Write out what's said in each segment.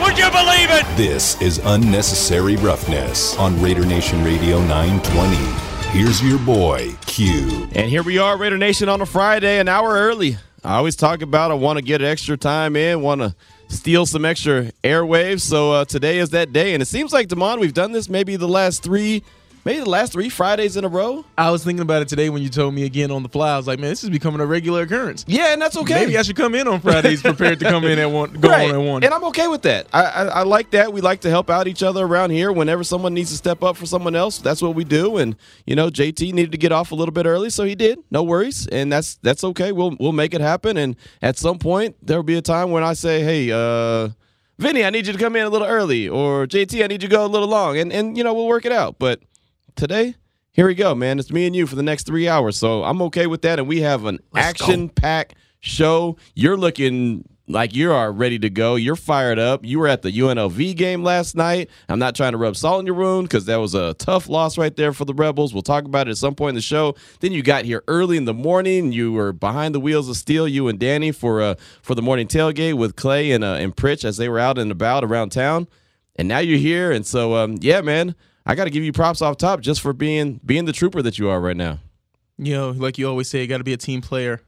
Would you believe it? This is unnecessary roughness on Raider Nation Radio 920. Here's your boy, Q. And here we are, Raider Nation, on a Friday, an hour early. I always talk about I want to get extra time in, want to steal some extra airwaves. So uh, today is that day, and it seems like Demond, we've done this maybe the last three maybe the last three Fridays in a row. I was thinking about it today when you told me again on the fly. I was like, man, this is becoming a regular occurrence. Yeah, and that's okay. Maybe I should come in on Fridays prepared to come in at one, go right. on at one. And I'm okay with that. I, I, I like that. We like to help out each other around here. Whenever someone needs to step up for someone else, that's what we do. And you know, JT needed to get off a little bit early, so he did. No worries, and that's that's okay. We'll we'll make it happen. And at some point, there'll be a time when I say, hey. uh Vinny, I need you to come in a little early, or JT, I need you to go a little long, and and you know we'll work it out. But today, here we go, man. It's me and you for the next three hours. So I'm okay with that. And we have an action packed show. You're looking like you are ready to go. You're fired up. You were at the UNLV game last night. I'm not trying to rub salt in your wound because that was a tough loss right there for the Rebels. We'll talk about it at some point in the show. Then you got here early in the morning. You were behind the wheels of steel, you and Danny, for uh, for the morning tailgate with Clay and uh, and Pritch as they were out and about around town. And now you're here. And so, um, yeah, man. I got to give you props off top just for being being the trooper that you are right now. You know, like you always say, you got to be a team player.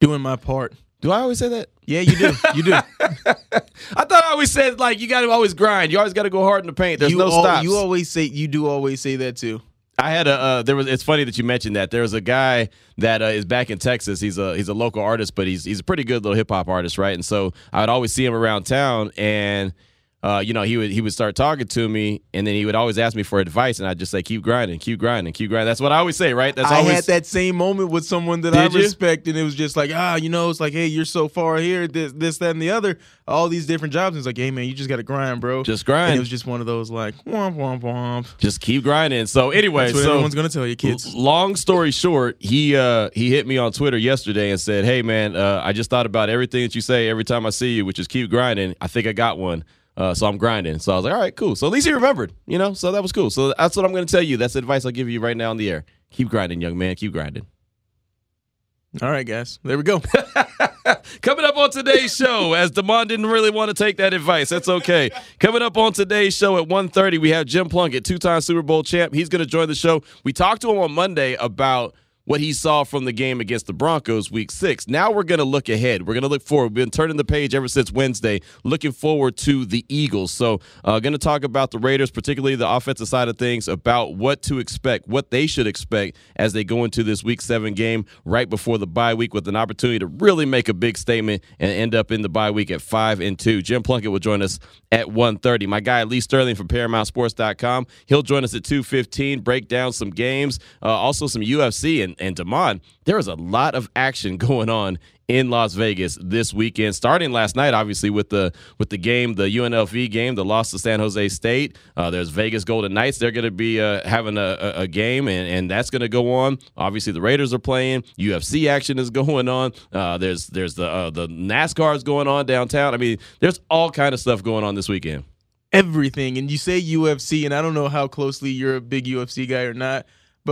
Doing my part. Do I always say that? Yeah, you do. You do. I thought I always said like you got to always grind. You always got to go hard in the paint. There's you no al- stops. You always say you do always say that too. I had a uh, there was. It's funny that you mentioned that. There was a guy that uh, is back in Texas. He's a he's a local artist, but he's he's a pretty good little hip hop artist, right? And so I would always see him around town, and uh, you know, he would he would start talking to me, and then he would always ask me for advice, and I'd just say, "Keep grinding, keep grinding, keep grinding." That's what I always say, right? That's I always. had that same moment with someone that Did I you? respect, and it was just like, ah, you know, it's like, hey, you're so far here, this, this, that, and the other, all these different jobs. And it's like, hey, man, you just got to grind, bro. Just And grind. it was just one of those like, womp womp womp. just keep grinding. So anyway, That's what so everyone's gonna tell you, kids. Long story short, he uh, he hit me on Twitter yesterday and said, "Hey man, uh, I just thought about everything that you say every time I see you, which is keep grinding. I think I got one." Uh, so I'm grinding. So I was like, all right, cool. So at least he remembered, you know. So that was cool. So that's what I'm going to tell you. That's the advice I'll give you right now on the air. Keep grinding, young man. Keep grinding. All right, guys, there we go. Coming up on today's show, as Demond didn't really want to take that advice, that's okay. Coming up on today's show at 1.30, we have Jim Plunkett, two-time Super Bowl champ. He's going to join the show. We talked to him on Monday about what he saw from the game against the Broncos week six. Now we're going to look ahead. We're going to look forward. We've been turning the page ever since Wednesday, looking forward to the Eagles. So, uh, going to talk about the Raiders, particularly the offensive side of things, about what to expect, what they should expect as they go into this week seven game right before the bye week with an opportunity to really make a big statement and end up in the bye week at five and two. Jim Plunkett will join us at 1.30. My guy Lee Sterling from ParamountSports.com. He'll join us at 2.15, break down some games, uh, also some UFC and and Damon, there is a lot of action going on in Las Vegas this weekend. Starting last night, obviously with the with the game, the UNLV game, the loss to San Jose State. Uh, there's Vegas Golden Knights. They're going to be uh, having a, a, game, and, and that's going to go on. Obviously, the Raiders are playing. UFC action is going on. Uh, there's there's the uh, the NASCAR is going on downtown. I mean, there's all kind of stuff going on this weekend. Everything, and you say UFC, and I don't know how closely you're a big UFC guy or not,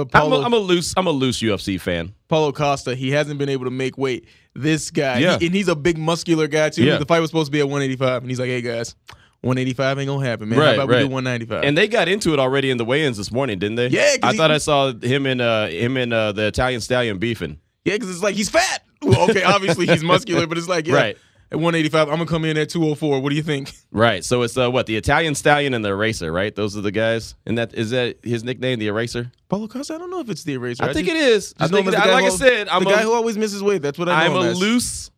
but I'm a, I'm a loose I'm a loose UFC fan. Paulo Costa, he hasn't been able to make weight. This guy, Yeah. he- and he's a big muscular guy too. Yeah. The fight was supposed to be at 185, and he's like, "Hey guys, 185 ain't gonna happen, man. Right, How about right. we do 195?" And they got into it already in the weigh-ins this morning, didn't they? Yeah, I he- thought I saw him and uh, him and uh, the Italian stallion beefing. yeah, because it's like he's fat. Well, okay, obviously he's muscular, but it's like, yeah, Right. At 185, I'm gonna come in at 204. What do you think? Right. So it's uh, what the Italian stallion and the eraser, right? Those are the guys. And that is that his nickname, the eraser. Paulo Costa, I don't know if it's the eraser. I think just- it is. I just know him think it- like I said, I'm the a, guy who always misses weight. That's what I I'm a loose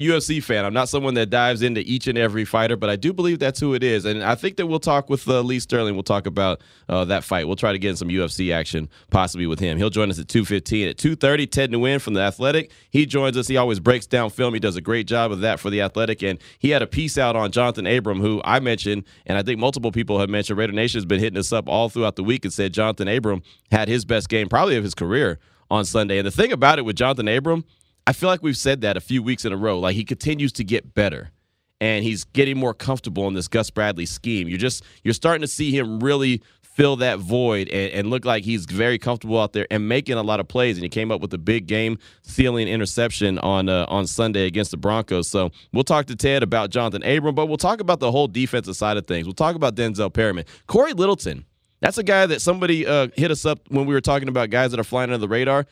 UFC fan. I'm not someone that dives into each and every fighter, but I do believe that's who it is. And I think that we'll talk with uh, Lee Sterling. We'll talk about uh, that fight. We'll try to get in some UFC action possibly with him. He'll join us at 2:15 at 2:30. Ted Nguyen from the Athletic. He joins us. He always breaks down film. He does a great job of that for the Athletic. And he had a piece out on Johnathan Abram, who I mentioned, and I think multiple people have mentioned. Raider Nation has been hitting us up all throughout the week and said Johnathan Abram had his best game probably of his career on Sunday. And the thing about it with Johnathan Abram I feel like we've said that a few weeks in a row. Like he continues to get better and he's getting more comfortable in this Gus Bradley scheme. You're just you're starting to see him really fill that void and, and, look like he's very comfortable out there and making a lot of plays. And he came up with a big game sealing interception on uh, on Sunday against the Broncos. So we'll talk to Ted about Johnathan Abram, but we'll talk about the whole defensive side of things. We'll talk about Denzel Perryman, Cory Littleton. That's a guy that somebody uh, hit us up when we were talking about guys that are flying under the radar.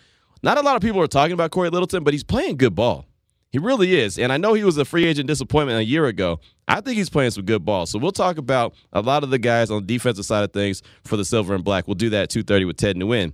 Not a lot of people are talking about Cory Littleton, but he's playing good ball. He really is. And I know he was a free agent disappointment a year ago. I think he's playing some good ball. So we'll talk about a lot of the guys on the defensive side of things for the silver and black. We'll do that at 2.30 with Ted Nguyen.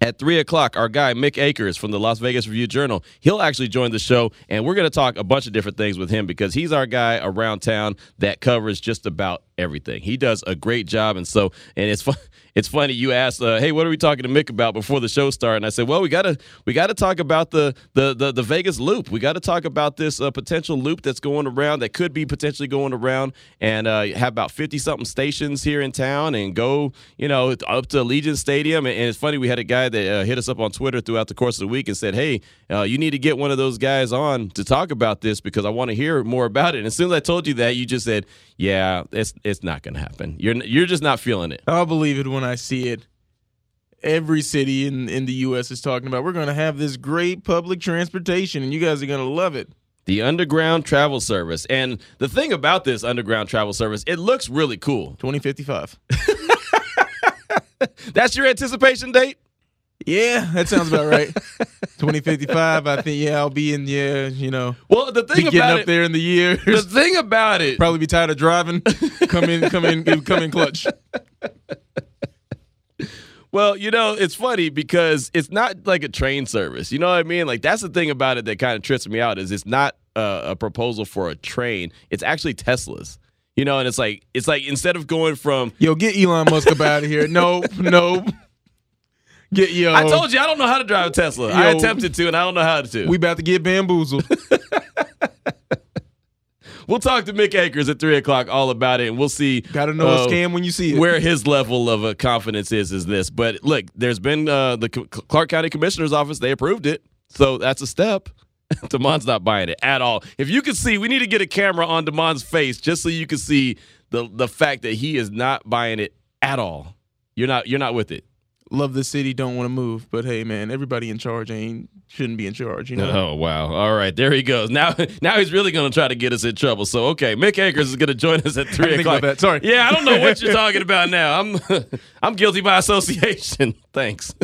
At 3 o'clock, our guy, Mick Akers from the Las Vegas Review Journal, he'll actually join the show, and we're going to talk a bunch of different things with him because he's our guy around town that covers just about everything. He does a great job, and so, and it's fun it's funny you asked, uh, "Hey, what are we talking to Mick about before the show started?" And I said, "Well, we gotta we gotta talk about the the the, the Vegas loop. We got to talk about this uh, potential loop that's going around that could be potentially going around, and uh, have about fifty something stations here in town, and go you know up to Allegiant Stadium. And, and it's funny we had a guy that uh, hit us up on Twitter throughout the course of the week and said, "Hey, uh, you need to get one of those guys on to talk about this because I want to hear more about it." And as soon as I told you that, you just said, "Yeah, it's it's not going to happen. You're you're just not feeling it." I'll believe it when I see it. Every city in, in the U.S. is talking about we're going to have this great public transportation, and you guys are going to love it. The Underground Travel Service. And the thing about this Underground Travel Service, it looks really cool. 2055. That's your anticipation date? Yeah, that sounds about right. 2055, I think. Yeah, I'll be in. Yeah, you know. Well, the thing be getting about up it, there in the years. The thing about it, probably be tired of driving. come in, come in, come in clutch. Well, you know, it's funny because it's not like a train service. You know what I mean? Like that's the thing about it that kind of trips me out is it's not a, a proposal for a train. It's actually Teslas. You know, and it's like it's like instead of going from yo get Elon Musk up out of here. No, no. Get yo. I told you I don't know how to drive a Tesla. Yo, I attempted to, and I don't know how to. We about to get bamboozled. we'll talk to Mick Akers at three o'clock all about it, and we'll see. Got to know uh, a scam when you see it. Where his level of uh, confidence is is this. But look, there's been uh, the C- Clark County Commissioner's Office. They approved it, so that's a step. Demond's not buying it at all. If you could see, we need to get a camera on Demond's face just so you can see the the fact that he is not buying it at all. You're not you're not with it love the city, don't want to move. But hey, man, everybody in charge ain't shouldn't be in charge. You know. Oh wow! All right, there he goes. Now, now he's really going to try to get us in trouble. So okay, Mick Akers is going to join us at three o'clock. That. Sorry. Yeah, I don't know what you're talking about now. I'm I'm guilty by association. Thanks.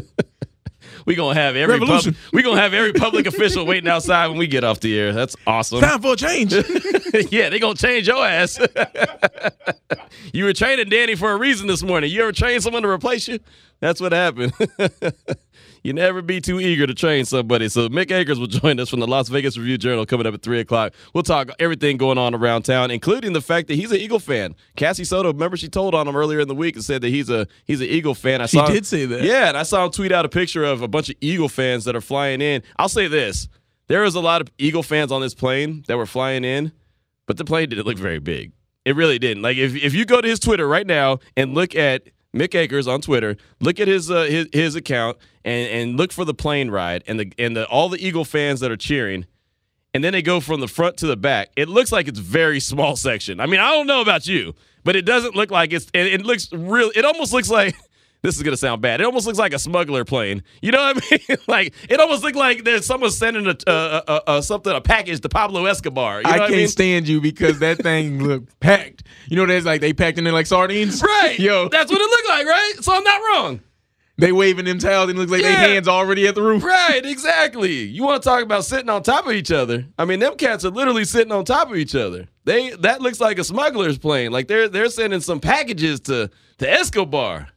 We gonna have every pub, we gonna have every public official waiting outside when we get off the air. That's awesome. Time for a change. yeah, they gonna change your ass. you were training Danny for a reason this morning. You ever train someone to replace you? That's what happened. you never be too eager to train somebody. So Mick Akers will join us from the Las Vegas Review Journal coming up at three o'clock. We'll talk everything going on around town, including the fact that he's an Eagle fan. Cassie Soto, remember she told on him earlier in the week and said that he's a he's an Eagle fan. I she saw did him, say that. Yeah, and I saw him tweet out a picture of a bunch of Eagle fans that are flying in. I'll say this: there was a lot of Eagle fans on this plane that were flying in, but the plane didn't look very big. It really didn't. Like if if you go to his Twitter right now and look at Mick Akers on Twitter. Look at his uh, his, his account and and look for the plane ride and the and the all the Eagle fans that are cheering. And then they go from the front to the back. It looks like it's very small section. I mean, I don't know about you, but it doesn't look like it's. It, it looks real. It almost looks like this is gonna sound bad. It almost looks like a smuggler plane. You know what I mean? like it almost looked like there's someone sending a, a, a, a, something a package to Pablo Escobar. You know I can't I mean? stand you because that thing looked packed. You know, there's like they packed in there like sardines. Right. Yo, that's what it looked like, right? So I'm not wrong. They waving them towels and it looks like yeah. their hands already at the roof. Right, exactly. You want to talk about sitting on top of each other? I mean, them cats are literally sitting on top of each other. They that looks like a smuggler's plane. Like they're they're sending some packages to to Escobar.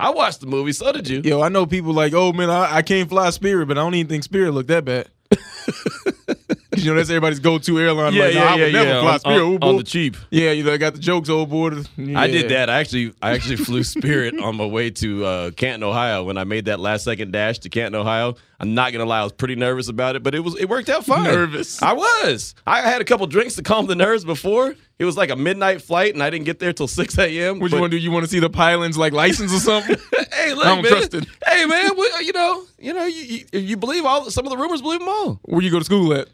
I watched the movie. So did you? Yo, I know people like, oh man, I, I can't fly Spirit, but I don't even think Spirit looked that bad. you know that's everybody's go-to airline. yeah, like, yeah, "Nah, I yeah, would never yeah. fly Spirit. on- Oh, on the cheap. Yeah, you know, I got the jokes old board. I did that. I actually, I actually flew Spirit on my way to uh, Canton, Ohio. When I made that last second dash to Canton, Ohio, I'm not gonna lie, I was pretty nervous about it, but it was it worked out fine. Nervous. I was. I had a couple drinks to calm the nerves before. It was like a midnight flight, and I didn't get there till 6 a.m. What but- you want to do? You want to see the pilot's like license or something? Hey, look, I don't man. trust it. Hey, man. well, you know, you know, you, you, you believe all some of the rumors, believe them all. Where you go to school at?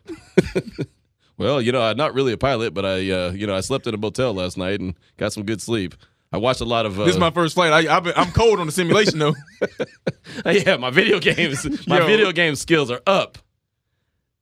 Well, you know, I'm not really a pilot, but I, uh, you know, I slept in a motel last night and got some good sleep. I watched a lot of. Uh, This is my first flight. I, I've been, I'm cold on the simulation though. yeah, my video games, my Yo. video game skills are up.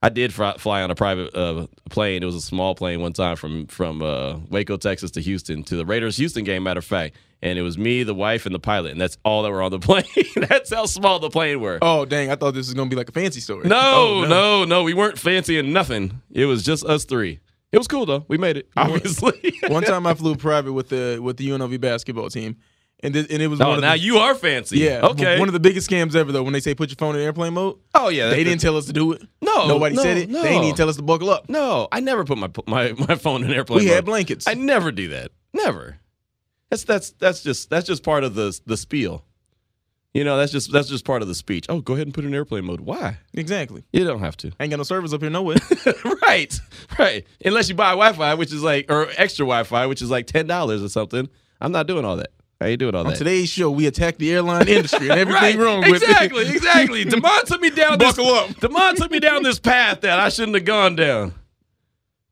I did fly, fly on a private uh, plane. It was a small plane one time from from uh, Waco, Texas, to Houston to the Raiders Houston game. Matter of fact, and it was me, the wife, and the pilot, and that's all that were on the plane. that's how small the plane were. Oh dang! I thought this was gonna be like a fancy story. No, Oh, no, no, we weren't fancying nothing. It was just us three. It was cool though. We made it. Obviously. One time I flew private with the with the UNLV basketball team, and this, and it was oh, one of now the, you are fancy. yeah Okay. one of the biggest scams ever though. When they say put your phone in airplane mode, oh yeah. they didn't tell us to do it. No, nobody no, said it. no. They didn't even tell us to buckle up. No, I never put my my my phone in airplane. Mode. We mode. had blankets. I never do that. Never. That's that's that's just that's just part of the the spiel. You know, that's just that's just part of the speech. Oh, go ahead and put it in airplane mode. Why? exactly. You don't have to. Ain't got no service up here nowhere. right, right. Unless you buy Wi-Fi, which is like or extra Wi-Fi, which is like ten dollars or something. I'm not doing all that. How you doing all On that. today's show, we attack the airline industry and everything right. wrong with exactly, it. exactly. exactly. Demond took me down this. Buckle up. Demond took me down this path that I shouldn't have gone down.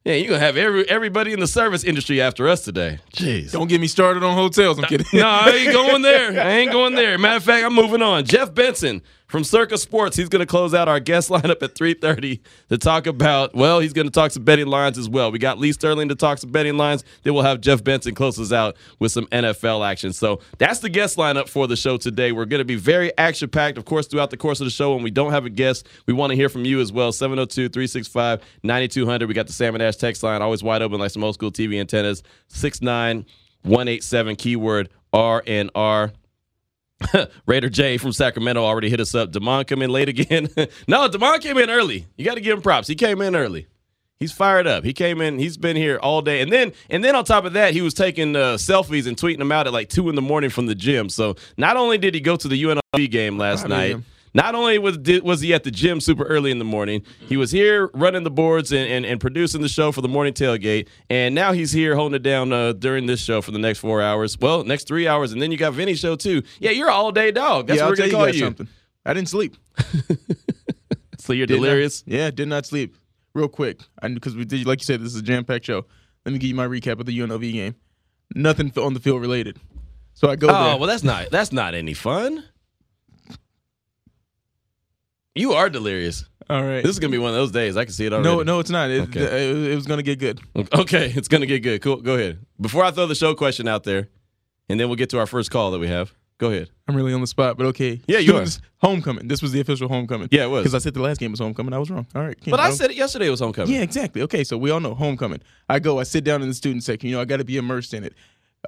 Yeah, you're gonna have every everybody in the service industry after us today. Jeez. Don't get me started on hotels. I'm kidding. No, I ain't going there. I ain't going there. Matter of fact, I'm moving on. Jeff Benson from Circa Sports. He's going to close out our guest lineup at 3:30 to talk about. Well, he's going to talk some betting lines as well. We got Lee Sterling to talk some betting lines. Then we'll have Jeff Benson close us out with some NFL action. So that's the guest lineup for the show today. We're going to be very action packed, of course, throughout the course of the show. When we don't have a guest, we want to hear from you as well. 702-365-9200. We got the Salmon Ash text line always wide open like some old school TV antennas. 69187 keyword RNR. Raider J from Sacramento already hit us up. Demond come in late again. no, Demond came in early. You got to give him props. He came in early. He's fired up. He came in. He's been here all day, and then and then on top of that, he was taking uh, selfies and tweeting them out at like two in the morning from the gym. So not only did he go to the UNLV game last night, him. Not only was did, was he at the gym super early in the morning, he was here running the boards and, and, and producing the show for the morning tailgate, and now he's here holding it down uh, during this show for the next four hours. Well, next three hours, and then you got Vinny's show too. Yeah, you're all day dog. That's yeah, I'll what we're gonna call guys you. something. I didn't sleep. So you're Did not- delirious. yeah, did not sleep. Real quick, because we did, like you said, this is a jam packed show. Let me give you my recap of the UNLV game. Nothing on the field related. So I go Oh there. well, that's not that's not any fun. You are delirious. All right. This is gonna be one of those days. I can see it already. no, no, it's not. It, Okay. it, it was gonna get good. Okay, it's gonna get good. Cool. Go ahead. Before I throw the show question out there, and then we'll get to our first call that we have. Go ahead. I'm really on the spot, but okay. Yeah, you are. Homecoming. This was the official homecoming. Yeah, it was. Because I said the last game was homecoming. I was wrong. All right. But I don't- said it yesterday was homecoming. Yeah, exactly. Okay, so we all know homecoming. I go, I sit down in the student section. You know, I got to be immersed in it.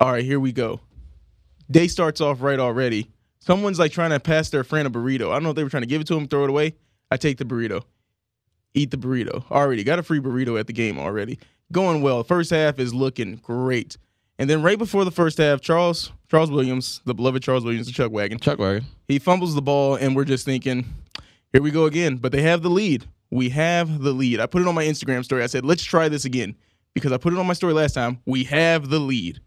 All right, here we go. Day starts off right already. Someone's like trying to pass their friend a burrito. I don't know if they were trying to give it to him, throw it away. I take the burrito, eat the burrito. Already got a free burrito at the game already. Going well. First half is looking great. And then right before the first half, Charles Charles Williams, the beloved Charles Williams, the Chuck Wagon, Chuck Wagon. he fumbles the ball, and we're just thinking, here we go again. But they have the lead. We have the lead. I put it on my Instagram story. I said, let's try this again because I put it on my story last time. We have the lead.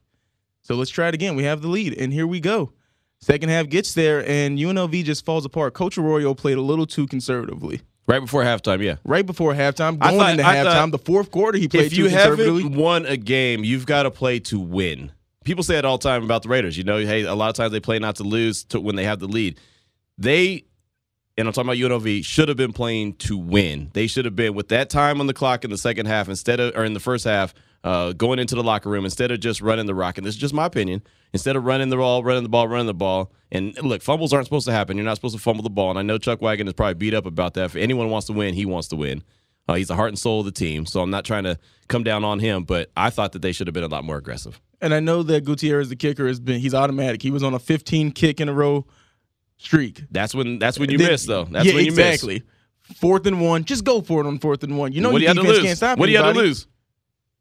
So let's try it again. We have the lead, and here we go. Second half gets there, and UNLV just falls apart. Coach Arroyo played a little too conservatively. Right before halftime, yeah. Right before halftime, I going thought- into I halftime, thought the fourth quarter, he played If you too haven't won a game, you've got to play to win. People say it all the time about the Raiders. You know, hey, a lot of times they play not to lose to when they have the lead. They, and I'm talking about UNLV, should have been playing to win. They should have been with that time on the clock in the second half instead of, or in the first half, uh, going into the locker room instead of just running the rock. And this is just my opinion. Instead of running the ball, running the ball, running the ball. And look, fumbles aren't supposed to happen. You're not supposed to fumble the ball. And I know Chuck Wagon is probably beat up about that. If anyone wants to win, he wants to win. Uh, he's the heart and soul of the team. So I'm not trying to come down on him, but I thought that they should have been a lot more aggressive. And I know that Gutierrez, the kicker, has been he's automatic. He was on a 15 kick in a row streak. That's when that's when you Then- miss though. That's yeah, when you exactly. Fourth and one, just go for it on fourth and one. You know what your defense can't stop what do you have to lose?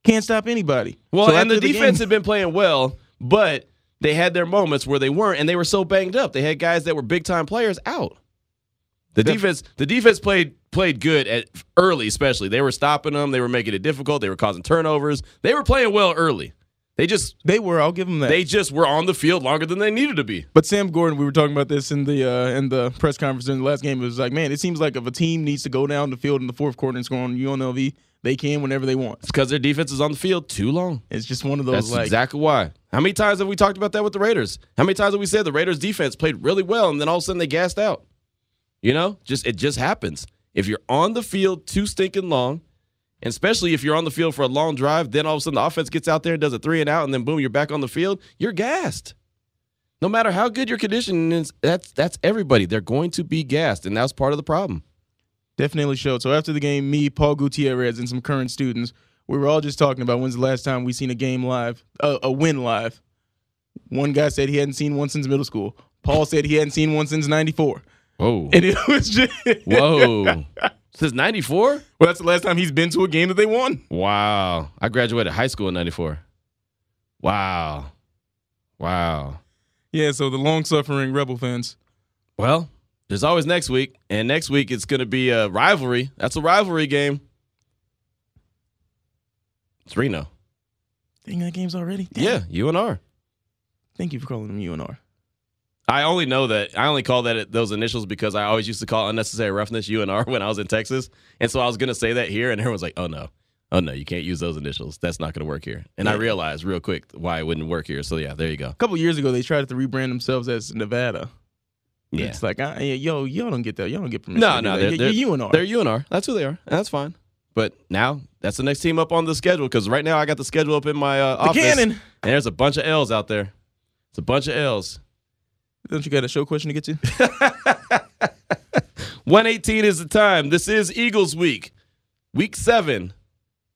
Can't stop anybody. Well, So and the after defense game- had been playing well, but they had their moments where they weren't, and they were so banged up. They had guys that were big time players out. The defense, the defense played played good at early, especially. They were stopping them. They were making it difficult. They were causing turnovers. They were playing well early. They just they were. I'll give them that. they just were on the field longer than they needed to be. But Sam Gordon, we were talking about this in the uh, in the press conference in the last game. It was like, man, it seems like if a team needs to go down the field in the fourth quarter and score on UNLV, they can whenever they want. It's because their defense is on the field too long. It's just one of those That's like exactly why. How many times have we talked about that with the Raiders? How many times have we said the Raiders defense played really well and then all of a sudden they gassed out? You know, just it just happens. If you're on the field too stinking long, and especially if you're on the field for a long drive, then all of a sudden the offense gets out there and does a three and out, and then boom, you're back on the field. You're gassed. No matter how good your condition is, that's that's everybody. They're going to be gassed, and that's part of the problem. definitely showed. So after the game, me, Paul Gutierrez, and some current students, we were all just talking about when's the last time we seen a game live, uh, a win live. One guy said he hadn't seen one since middle school. Paul said he hadn't seen one since '94, Whoa, and it was just whoa. Since '94. Well, that's the last time he's been to a game that they won. Wow. I graduated high school in 94. Wow. Wow. Yeah, so the long suffering Rebel fans. Well, there's always next week, and next week it's going to be a rivalry. That's a rivalry game. It's Reno. Dang, that game's already. Damn. Yeah, UNR. Thank you for calling them UNR. I only know that I only call that those initials because I always used to call unnecessary roughness UNR when I was in Texas, and so I was going to say that here, and everyone's like, "Oh no, oh no, you can't use those initials. That's not going to work here." And I realized real quick why it wouldn't work here. So yeah, there you go. A couple years ago, they tried to rebrand themselves as Nevada. Yeah, It's like, uh, yeah, yo, y'all don't get that. Y'all don't get permission. No, no, that. they're- You're UNR. They're UNR. That's who they are. That's fine. But now that's the next team up on the schedule because right now I got the schedule up in my uh, the office. cannon. And there's a bunch of L's out there. It's a bunch of L's. Don't you got a show question to get to? 118 is the time. This is Eagles week. Week seven.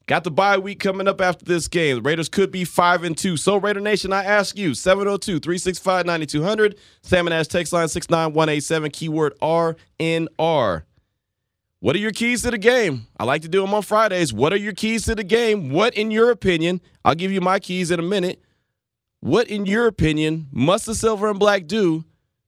Got the bye week coming up after this game. The Raiders could be 5 and 2. So, Raider Nation, I ask you 702 365 9200. Salmon Ash text line 69187, keyword RNR. What are your keys to the game? I like to do them on Fridays. What are your keys to the game? What, in your opinion, I'll give you my keys in a minute. What, in your opinion, must the silver and black do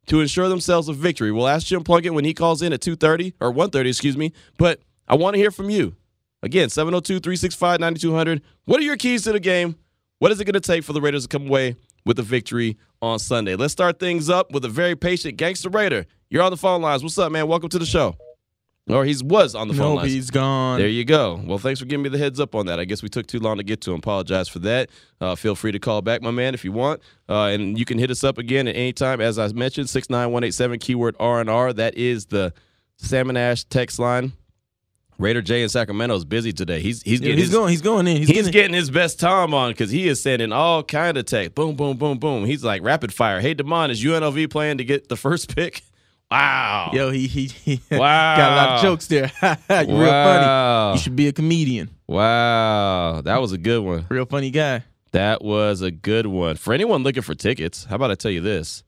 to ensure themselves a victory? We'll ask Jim Plunkett when he calls in at 2.30 or 1.30, excuse me. But I want to hear from you. Again, 702-365-9200. What are your keys to the game? What is it going to take for the Raiders to come away with a victory on Sunday? Let's start things up with a very patient gangster Raider. You're on the phone lines. What's up, man? Welcome to the show. Or he was on the phone No, lines. he's gone. There you go. Well, thanks for giving me the heads up on that. I guess we took too long to get to him. Apologize for that. Uh, feel free to call back, my man, if you want. Uh, and you can hit us up again at any time. As I mentioned, 69187 keyword R&R. That is the Salmon Ash text line. Raider J in Sacramento is busy today. He's he's Yeah, getting he's his, going. He's going in. He's, He's, getting. getting his best time on because he is sending all kind of text. Boom, boom, boom, boom. He's like rapid fire. Hey, Demond, is UNLV playing to get the first pick? Wow. Yo, he he, he Wow. got a lot of jokes there. Real funny. You should be a comedian. Wow. That was a good one. Real funny guy. That was a good one. For anyone looking for tickets, how about I tell you this?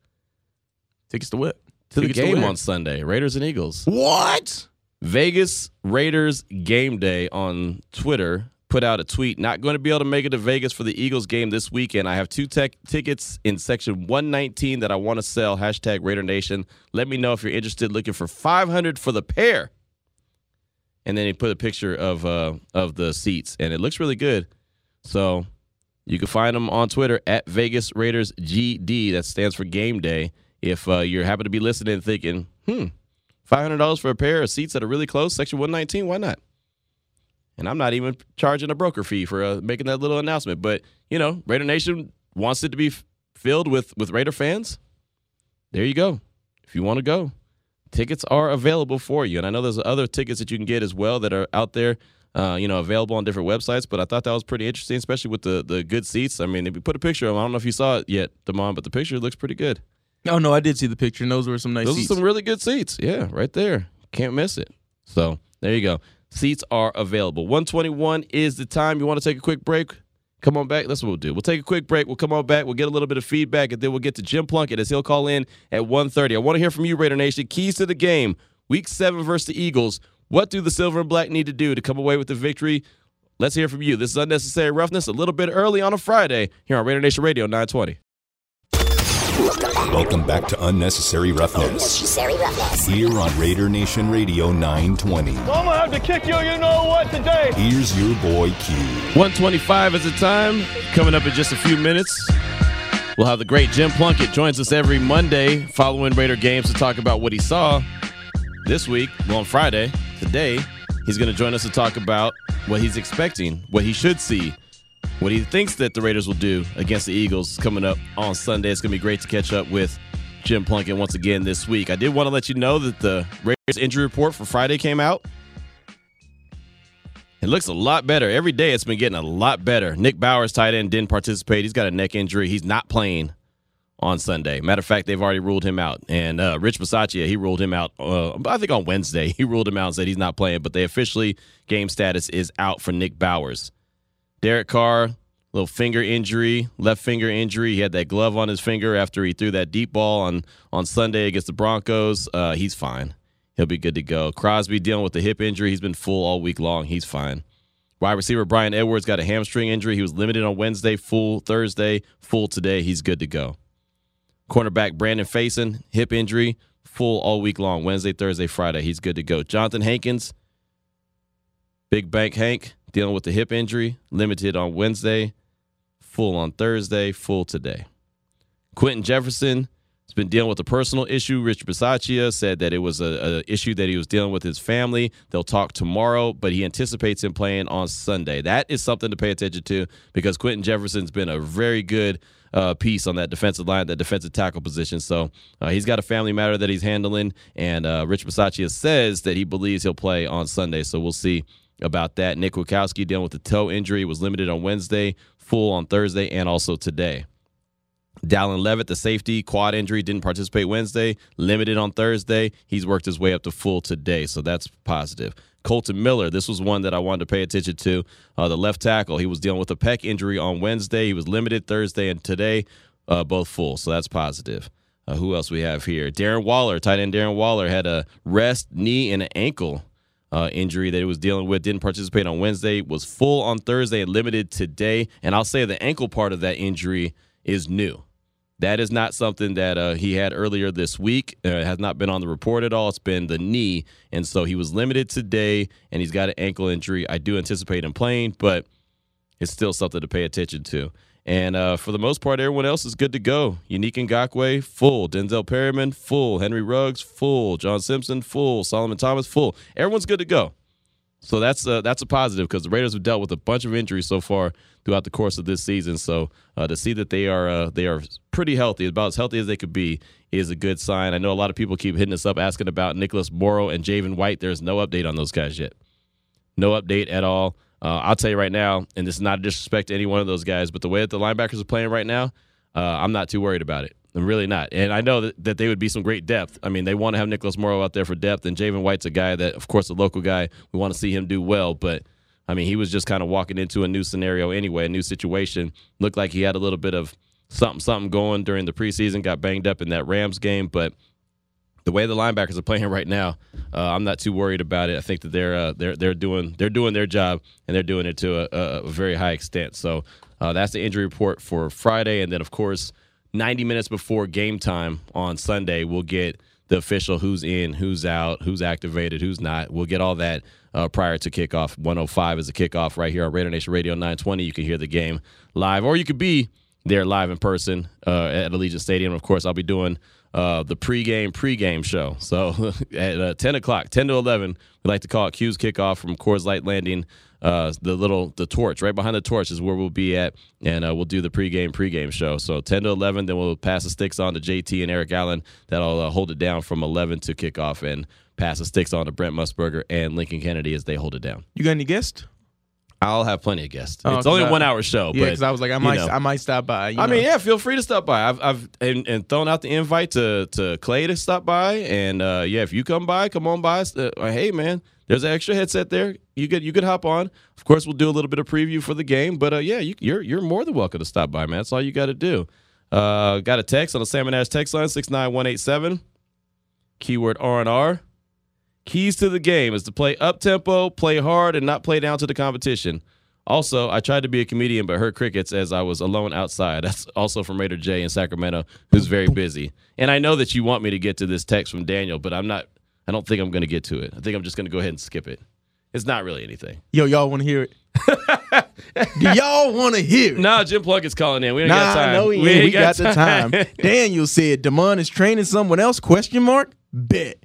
Tickets to what? To the Tickets to game where? on Sunday, Raiders and Eagles. What? Vegas Raiders game day on Twitter put out a tweet. Not going to be able to make it to Vegas for the Eagles game this weekend. I have two tech tickets in section 119 that I want to sell. Hashtag Raider Nation. Let me know if you're interested. Looking for 500 for the pair. And then he put a picture of uh, of the seats, and it looks really good. So you can find them on Twitter at Vegas Raiders GD. That stands for game day. If uh, you're happy to be listening and thinking, hmm, five hundred dollars for a pair of seats that are really close, section one nineteen. Why not? And I'm not even charging a broker fee for uh, making that little announcement. But you know, Raider Nation wants it to be f- filled with with Raider fans. There you go. If you want to go, tickets are available for you. And I know there's other tickets that you can get as well that are out there. Uh, you know, available on different websites, but I thought that was pretty interesting, especially with the the good seats. I mean, if you put a picture of them, I don't know if you saw it yet, Damon, but the picture looks pretty good. Oh no, I did see the picture. And those were some nice Those seats. are some really good seats. Yeah, right there. Can't miss it. So there you go. Seats are available. 121 is the time. You want to take a quick break? Come on back. That's what we'll do. We'll take a quick break. We'll come on back. We'll get a little bit of feedback, and then we'll get to Jim Plunkett as he'll call in at 1.30. I want to hear from you, Raider Nation. Keys to the game. Week seven versus the Eagles. What do the silver and black need to do to come away with the victory? Let's hear from you. This is Unnecessary Roughness a little bit early on a Friday here on Raider Nation Radio 920. Welcome back to Unnecessary Roughness. Unnecessary roughness. Here on Raider Nation Radio 920. I'm gonna have to kick you, you know what, today. Here's your boy Q. 125 is the time. Coming up in just a few minutes. We'll have the great Jim Plunkett joins us every Monday following Raider games to talk about what he saw this week. Well, on Friday, today, he's going to join us to talk about what he's expecting, what he should see, what he thinks that the Raiders will do against the Eagles coming up on Sunday. It's going to be great to catch up with Jim Plunkett once again this week. I did want to let you know that the Raiders injury report for Friday came out. It looks a lot better. Every day it's been getting a lot better. Nick Bowers, tight end, didn't participate. He's got a neck injury. He's not playing on Sunday. Matter of fact, they've already ruled him out. And uh, Rich Bisaccia, he ruled him out, uh, I think on Wednesday. He ruled him out and said he's not playing, but they officially, game status is out for Nick Bowers. Derek Carr, little finger injury, left finger injury. He had that glove on his finger after he threw that deep ball on, on Sunday against the Broncos. Uh, he's fine. He'll be good to go. Crosby dealing with the hip injury. He's been full all week long. He's fine. Wide receiver Bryan Edwards got a hamstring injury. He was limited on Wednesday, full Thursday, full today. He's good to go. Cornerback Brandon Facyson, hip injury, full all week long. Wednesday, Thursday, Friday. He's good to go. Johnathan Hankins, Big Bank Hank, dealing with the hip injury, limited on Wednesday, full on Thursday, full today. Quinton Jefferson has been dealing with a personal issue. Rich Bisaccia said that it was a, a issue that he was dealing with his family. They'll talk tomorrow, but he anticipates him playing on Sunday. That is something to pay attention to because Quinton Jefferson's been a very good uh, piece on that defensive line, that defensive tackle position. So uh, he's got a family matter that he's handling, and uh, Rich Bisaccia says that he believes he'll play on Sunday. So we'll see about that. Nick Kwiatkoski dealing with the toe injury was limited on Wednesday, full on Thursday, and also today. Dallin Leavitt, the safety, quad injury, didn't participate Wednesday, limited on Thursday. He's worked his way up to full today, so that's positive. Kolton Miller, this was one that I wanted to pay attention to. Uh, the left tackle, he was dealing with a pec injury on Wednesday. He was limited Thursday and today, uh, both full, so that's positive. Uh, who else we have here? Darren Waller, tight end Darren Waller, had a rest, knee, and an ankle uh, injury that he was dealing with. Didn't participate on Wednesday. Was full on Thursday and limited today. And I'll say the ankle part of that injury is new. That is not something that uh, he had earlier this week. Uh, has not been on the report at all. It's been the knee, and so he was limited today, and he's got an ankle injury. I do anticipate him playing, but it's still something to pay attention to. And uh, for the most part, everyone else is good to go. Yannick Ngakoue, full. Denzel Perryman, full. Henry Ruggs, full. John Simpson, full. Solomon Thomas, full. Everyone's good to go. So that's uh, that's a positive because the Raiders have dealt with a bunch of injuries so far throughout the course of this season. So uh, to see that they are uh, they are pretty healthy, about as healthy as they could be, is a good sign. I know a lot of people keep hitting us up asking about Nicholas Morrow and Javin White. There's no update on those guys yet. No update at all. Uh, I'll tell you right now, and this is not a disrespect to any one of those guys, but the way that the linebackers are playing right now, uh, I'm not too worried about it. I'm really not. And I know that, that they would be some great depth. I mean, they want to have Nicholas Morrow out there for depth, and Javin White's a guy that, of course, a local guy. We want to see him do well, but I mean, he was just kind of walking into a new scenario anyway, a new situation. Looked like he had a little bit of something, something going during the preseason. Got banged up in that Rams game, but the way the linebackers are playing right now, uh, I'm not too worried about it. I think that they're uh, they're they're doing they're doing their job and they're doing it to a, a very high extent. So uh, that's the injury report for Friday, and then of course, 90 minutes before game time on Sunday, we'll get the official who's in, who's out, who's activated, who's not. We'll get all that uh, prior to kickoff. 105 is the kickoff right here on Raider Nation Radio 920. You can hear the game live, or you could be there live in person uh, at Allegiant Stadium. Of course, I'll be doing uh, the pregame pregame show. So at uh, 10 o'clock, 10 to 11, we like to call it Q's kickoff from Coors Light Landing. Uh, the little the torch right behind the torch is where we'll be at, and uh, we'll do the pregame pregame show. So 10 to 11, then we'll pass the sticks on to JT and Eric Allen. That'll uh, hold it down from 11 to kickoff, and pass the sticks on to Brent Musburger and Lincoln Kennedy as they hold it down. You got any guests? I'll have plenty of guests. Oh, it's only a one hour show, Yeah, because I was like, I might, know. I might stop by. you I mean, yeah, feel free to stop by. I've, I've and, and thrown out the invite to to Clay to stop by, and uh, yeah, if you come by, come on by. Uh, hey, man, there's an extra headset there. You could you could hop on. Of course, we'll do a little bit of preview for the game, but uh, yeah, you, you're you're more than welcome to stop by, man. That's all you got to do. Uh, got a text on the Salmon Ash text line six nine one eight seven. Keyword R and R. Keys to the game is to play up tempo, play hard, and not play down to the competition. Also, I tried to be a comedian but heard crickets as I was alone outside. That's also from Raider J in Sacramento, who's very busy. And I know that you want me to get to this text from Daniel, but I'm not. I don't think I'm going to get to it. I think I'm just going to go ahead and skip it. It's not really anything. Yo, y'all want to hear it? Do y'all want to hear it? Nah, Jim Plunkett's calling in. We ain't Nah, got time. no, we, ain't. we got, the time. Daniel said Damon is training someone else? Question mark. Bet.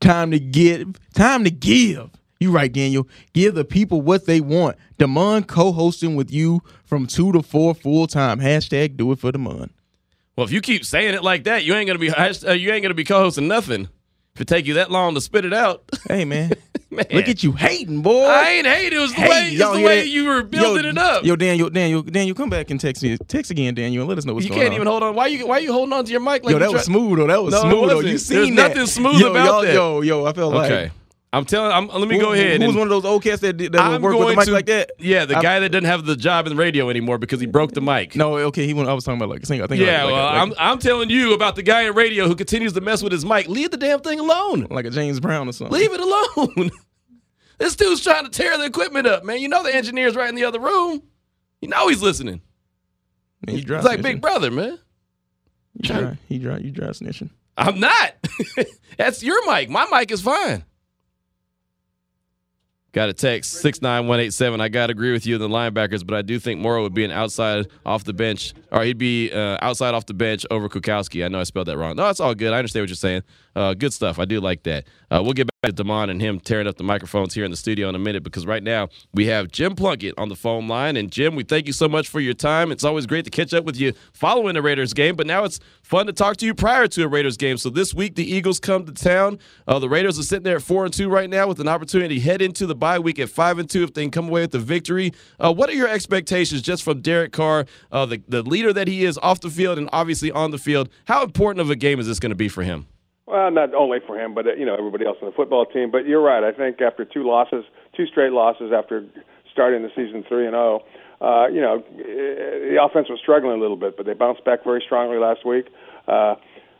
Time to give. Time to give. You right, Daniel. Give the people what they want. Demond co-hosting with you from two to four full time. Hashtag do it for Damon. Well, if you keep saying it like that, you ain't gonna be you ain't gonna be co-hosting nothing. If it take you that long to spit it out, Hey man, man. look at you hating, boy. I ain't hating. it. Was the Hey, way, the way you were building yo, it up. Yo, Daniel, Daniel, Daniel, come back and text me. Text again, Daniel, and let us know what's you going on. You can't even hold on. Why you why you holding on to your mic? Like Yo, that was smooth though. That was No, smooth though. You There's seen nothing smooth yo, about that. Yo, yo, I felt like Okay, I'm telling. I'm, let me Who- go ahead. Who's one of those old cats that did- that I'm work with the mic to, like that? Yeah, the I'm- guy that doesn't have the job in the radio anymore because he broke the mic. No, okay, he went. I was talking about like a singer. I think. Yeah, like, well, like, I'm like, I'm telling you about the guy in radio who continues to mess with his mic. Leave the damn thing alone. like a James Brown or something. Leave it alone. this dude's trying to tear the equipment up, man. You know the engineer's right in the other room. You know he's listening. Man, you dry like snitching. Big Brother, man. You dry, he dry. You dry snitching. I'm not. That's your mic. My mic is fine. Got a text six nine one eight seven. I gotta agree with you in the linebackers, but I do think Morrow would be an outside off the bench, or he'd be uh, outside off the bench over Kukowski. I know I spelled that wrong. No, it's all good. I understand what you're saying. Uh, good stuff. I do like that. Uh, we'll get back to Damon and him tearing up the microphones here in the studio in a minute because right now we have Jim Plunkett on the phone line. And Jim, we thank you so much for your time. It's always great to catch up with you following the Raiders game, but now it's fun to talk to you prior to a Raiders game. So this week the Eagles come to town. Uh, the Raiders are sitting there at four and two right now with an opportunity to head into the bye week at five and two if they can come away with the victory. Uh, what are your expectations just from Derek Carr, uh, the the leader that he is off the field and obviously on the field? How important of a game is this going to be for him? Well, not only for him, but uh, you know everybody else on the football team. But you're right. I think after two losses, two straight losses after starting the season three and zero, uh, you know the offense was struggling a little bit, but they bounced back very strongly last week. Uh,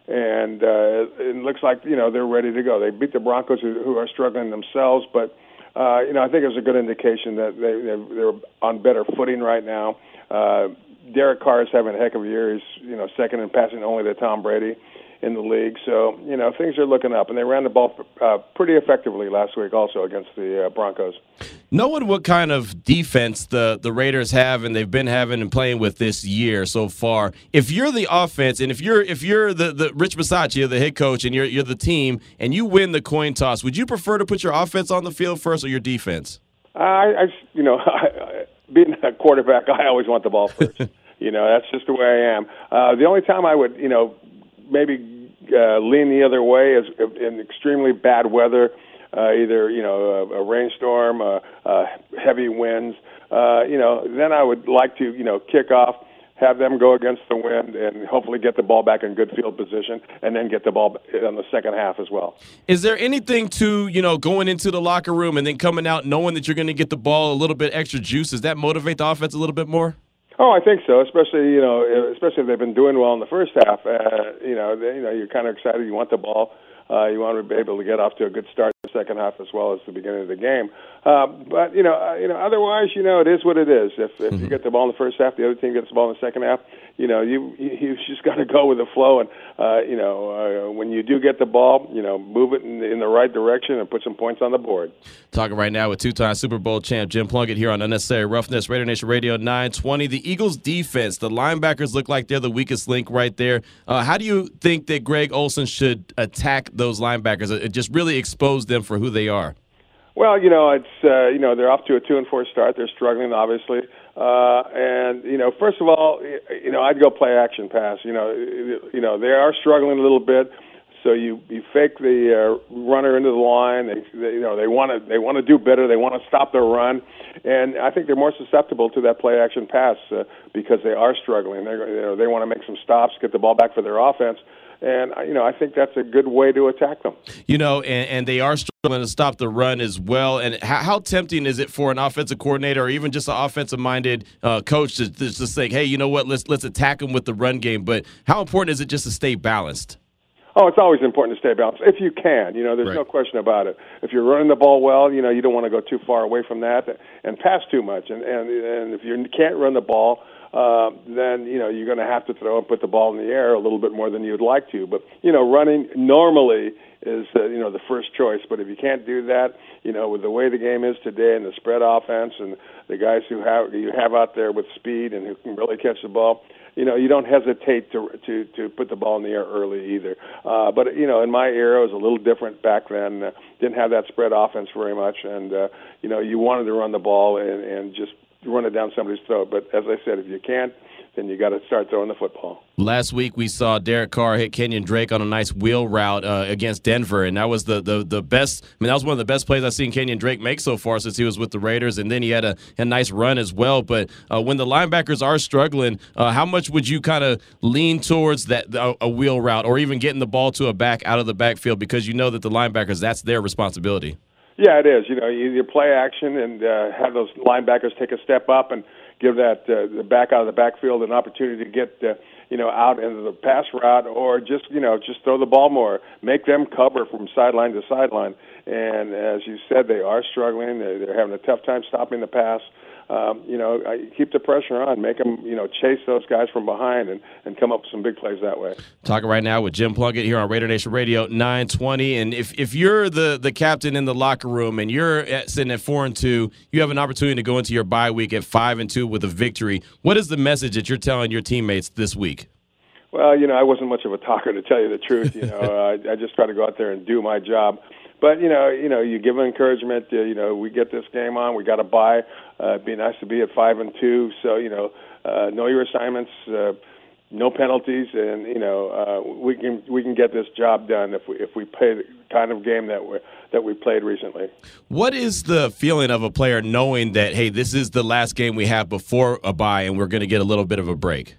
and uh, it looks like you know they're ready to go. They beat the Broncos, who, who are struggling themselves, but uh, you know I think it was a good indication that they they're, they're on better footing right now. Uh, Derek Carr is having a heck of a year. He's you know second in passing only to Tom Brady in the league. So you know things are looking up, and they ran the ball uh, pretty effectively last week also against the uh, Broncos. Knowing what kind of defense the, the Raiders have and they've been having and playing with this year so far, if you're the offense and if you're if you're the, the Rich Bisaccia, the head coach, and you're you're the team and you win the coin toss, would you prefer to put your offense on the field first or your defense? I, I you know, I, I, being a quarterback, I always want the ball first. you know, that's just the way I am. Uh, the only time I would, you know, maybe uh, lean the other way is in extremely bad weather, uh, either you know a, a rainstorm, uh, uh, heavy winds. Uh, you know, then I would like to you know kick off. Have them go against the wind and hopefully get the ball back in good field position, and then get the ball on the second half as well. Is there anything to, you know, going into the locker room and then coming out knowing that you're going to get the ball a little bit extra juice? Does that motivate the offense a little bit more? Oh, I think so. Especially you know, especially if they've been doing well in the first half. Uh, you know, they, you know, you're kind of excited. You want the ball. Uh, you want to be able to get off to a good start second half as well as the beginning of the game. Uh, but you know, uh, you know, otherwise, you know, it is what it is. If if Mm-hmm. you get the ball in the first half, the other team gets the ball in the second half. You know, you you you just got to go with the flow. And uh, you know, uh, when you do get the ball, you know, move it in, in the right direction and put some points on the board. Talking right now with two-time Super Bowl champ Jim Plunkett here on Unnecessary Roughness, Raider Nation Radio 920. The Eagles' defense, the linebackers look like they're the weakest link right there. Uh, how do you think that Greg Olson should attack those linebackers? It just really expose them for who they are. Well, you know, it's uh, you know they're off to a two and four start. They're struggling, obviously, uh, and you know, first of all, you know, I'd go play action pass. You know, you know they are struggling a little bit, so you you fake the uh, runner into the line. They, they you know they want to they want to do better. They want to stop their run, and I think they're more susceptible to that play action pass uh, because they are struggling. They're you know they want to make some stops, get the ball back for their offense. And you know, I think that's a good way to attack them. You know, and, and they are struggling to stop the run as well. And how, how tempting is it for an offensive coordinator or even just an offensive-minded uh, coach to, to just say, "Hey, you know what? Let's let's attack them with the run game." But how important is it just to stay balanced? Oh, it's always important to stay balanced if you can. You know, there's Right. no question about it. If you're running the ball well, you know, you don't want to go too far away from that and pass too much. And and and if you can't run the ball, uh, then you know you're going to have to throw and put the ball in the air a little bit more than you'd like to. But you know, running normally is uh, you know the first choice. But if you can't do that, you know, with the way the game is today and the spread offense and the guys who have you have out there with speed and who can really catch the ball, you know, you don't hesitate to to to put the ball in the air early either. Uh, but you know, in my era, it was a little different back then. Uh, didn't have that spread offense very much, and uh, you know, you wanted to run the ball and, and just run it down somebody's throat. But as I said, if you can't, then you got to start throwing the football. Last week we saw Derek Carr hit Kenyon Drake on a nice wheel route uh, against Denver, and that was the, the the best. I mean, that was one of the best plays I've seen Kenyon Drake make so far since he was with the Raiders, and then he had a, a nice run as well. But uh, when the linebackers are struggling, uh, how much would you kind of lean towards that a, a wheel route, or even getting the ball to a back out of the backfield because you know that the linebackers that's their responsibility. Yeah, it is. You know, you, you play action and uh, have those linebackers take a step up and give that uh, the back out of the backfield an opportunity to get uh, you know out into the pass route, or just you know just throw the ball more, make them cover from sideline to sideline. And as you said, they are struggling. They're, they're having a tough time stopping the pass. Um, you know, I, keep the pressure on, make them you know chase those guys from behind, and and come up with some big plays that way. Talking right now with Jim Plunkett here on Raider Nation Radio 920. And if, if you're the, the captain in the locker room and you're at, sitting at four and two, you have an opportunity to go into your bye week at five and two with a victory. What is the message that you're telling your teammates this week? Well, you know, I wasn't much of a talker to tell you the truth. You know, uh, I just try to go out there and do my job. But you know, you know, you give encouragement. You know, we get this game on. We got to buy. Uh, it'd be nice to be at five and two. So you know, uh, know your assignments. Uh, no penalties, and you know uh, we can we can get this job done if we if we play the kind of game that we that we played recently. What is the feeling of a player knowing that hey, this is the last game we have before a bye, and we're going to get a little bit of a break?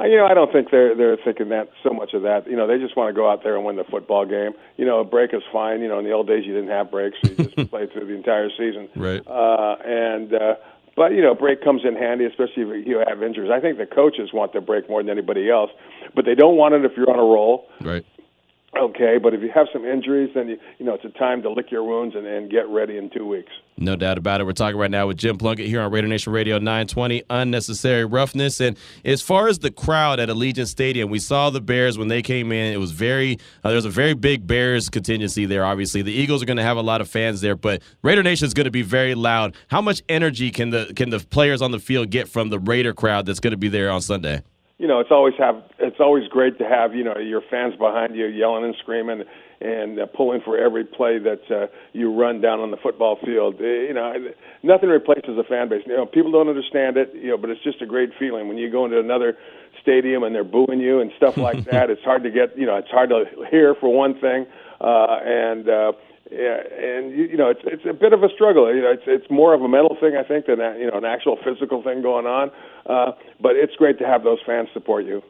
You know, I don't think they're they're thinking that so much of that. You know, they just want to go out there and win the football game. You know, a break is fine. You know, in the old days you didn't have breaks; you just played through the entire season. Right. Uh, and uh, but you know, break comes in handy, especially if you have injuries. I think the coaches want the break more than anybody else, but they don't want it if you're on a roll. Right. Okay, but if you have some injuries, then you you know it's a time to lick your wounds and, and get ready in two weeks. No doubt about it. We're talking right now with Jim Plunkett here on Raider Nation Radio 920, Unnecessary Roughness. And as far as the crowd at Allegiant Stadium, we saw the Bears when they came in. It was very, uh, there was a very big Bears contingency there, obviously. The Eagles are going to have a lot of fans there, but Raider Nation is going to be very loud. How much energy can the can the players on the field get from the Raider crowd that's going to be there on Sunday? you know, it's always have it's always great to have you know your fans behind you yelling and screaming and uh, pulling for every play that uh, you run down on the football field. Uh, you know, nothing replaces a fan base. You know, people don't understand it, you know, but it's just a great feeling when you go into another stadium and they're booing you and stuff like that. It's hard to get, you know, it's hard to hear for one thing, uh, and. Uh, yeah, and you, you know it's it's a bit of a struggle. You know, it's it's more of a mental thing I think than a, you know an actual physical thing going on. Uh, but it's great to have those fans support you.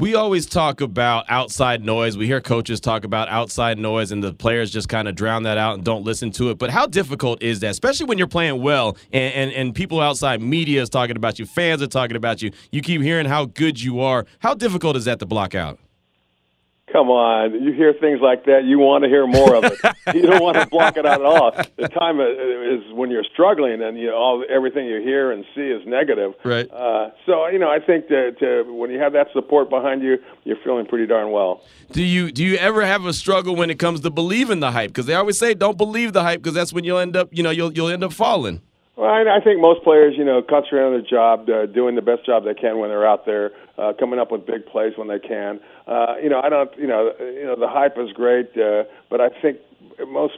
We always talk about outside noise. We hear coaches talk about outside noise, and the players just kind of drown that out and don't listen to it. But how difficult is that, especially when you're playing well and, and, and people outside media is talking about you, fans are talking about you. You keep hearing how good you are. How difficult is that to block out? Come on, you hear things like that, you want to hear more of it. you don't want to block it out at all. The time is when you're struggling, and you know all everything you hear and see is negative. Right. Uh, so you know, I think that uh, when you have that support behind you, you're feeling pretty darn well. Do you do you ever have a struggle when it comes to believing the hype? Because they always say don't believe the hype because that's when you'll end up you know you'll you'll end up falling. Well, I, I think most players, you know, concentrate on their job, uh, doing the best job they can when they're out there, uh, coming up with big plays when they can. Uh, you know, I don't, you know, you know, the hype is great, uh, but I think most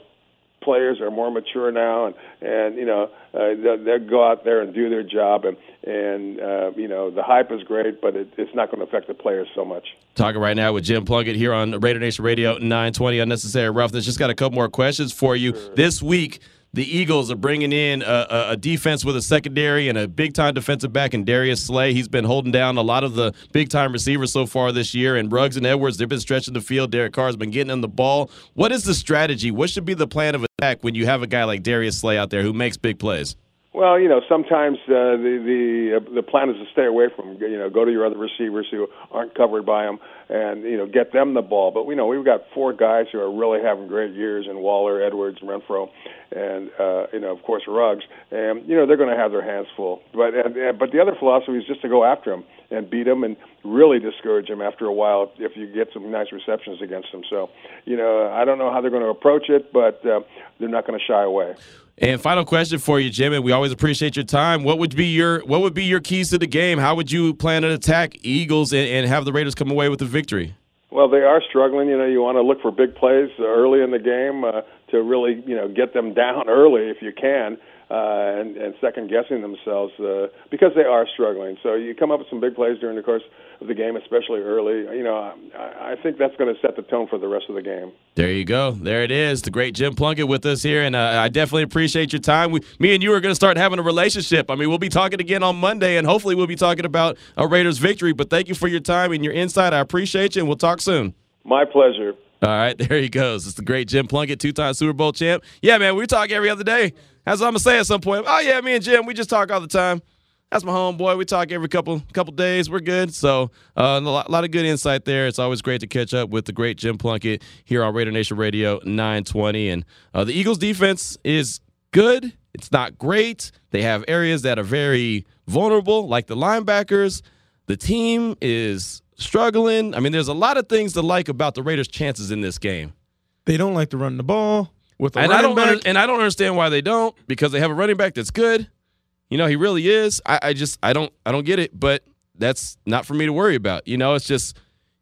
players are more mature now, and and you know, uh, they'll, they'll go out there and do their job, and and uh, you know, the hype is great, but it, it's not going to affect the players so much. Talking right now with Jim Plunkett here on Raider Nation Radio 920 Unnecessary Roughness. Just got a couple more questions for you Sure. this week. The Eagles are bringing in a, a, defense with a secondary and a big time defensive back in Darius Slay. He's been holding down a lot of the big time receivers so far this year. And Ruggs and Edwards, they've been stretching the field. Derek Carr's been getting them the ball. What is the strategy? What should be the plan of attack when you have a guy like Darius Slay out there who makes big plays? Well, you know, sometimes uh, the the uh, the plan is to stay away from you know go to your other receivers who aren't covered by them and you know get them the ball. But we know we've got four guys who are really having great years in Waller, Edwards, Renfrow, and uh, you know of course Ruggs, and you know they're going to have their hands full. But and, but the other philosophy is just to go after them and beat them and really discourage them after a while if you get some nice receptions against them. So you know I don't know how they're going to approach it, but uh, they're not going to shy away. And final question for you, Jim, and we always appreciate your time. What would be your what would be your keys to the game? How would you plan an attack Eagles and, and have the Raiders come away with the victory? Well, they are struggling. You know, you want to look for big plays early in the game uh, to really, you know, get them down early if you can uh, and, and second guessing themselves uh, because they are struggling. So you come up with some big plays during the course of the game, especially early. You know, I, I think that's going to set the tone for the rest of the game. There you go. There it is. The great Jim Plunkett with us here, and uh, I definitely appreciate your time. We, me and you are going to start having a relationship. I mean, we'll be talking again on Monday, and hopefully we'll be talking about a Raiders victory. But thank you for your time and your insight. I appreciate you, and we'll talk soon. My pleasure. All right, there he goes. It's the great Jim Plunkett, two-time Super Bowl champ. Yeah, man, we talk every other day. That's what I'm gonna say at some point. Oh yeah, me and Jim, we just talk all the time. That's my homeboy. We talk every couple couple days. We're good. So uh, a lot, lot, of good insight there. It's always great to catch up with the great Jim Plunkett here on Raider Nation Radio 920. And uh, the Eagles defense is good. It's not great. They have areas that are very vulnerable, like the linebackers. The team is struggling. I mean, there's a lot of things to like about the Raiders' chances in this game. They don't like to run the ball with and I don't back. Under, and I don't understand why they don't because they have a running back that's good. You know, he really is. I, I just I don't I don't get it, but that's not for me to worry about. You know, it's just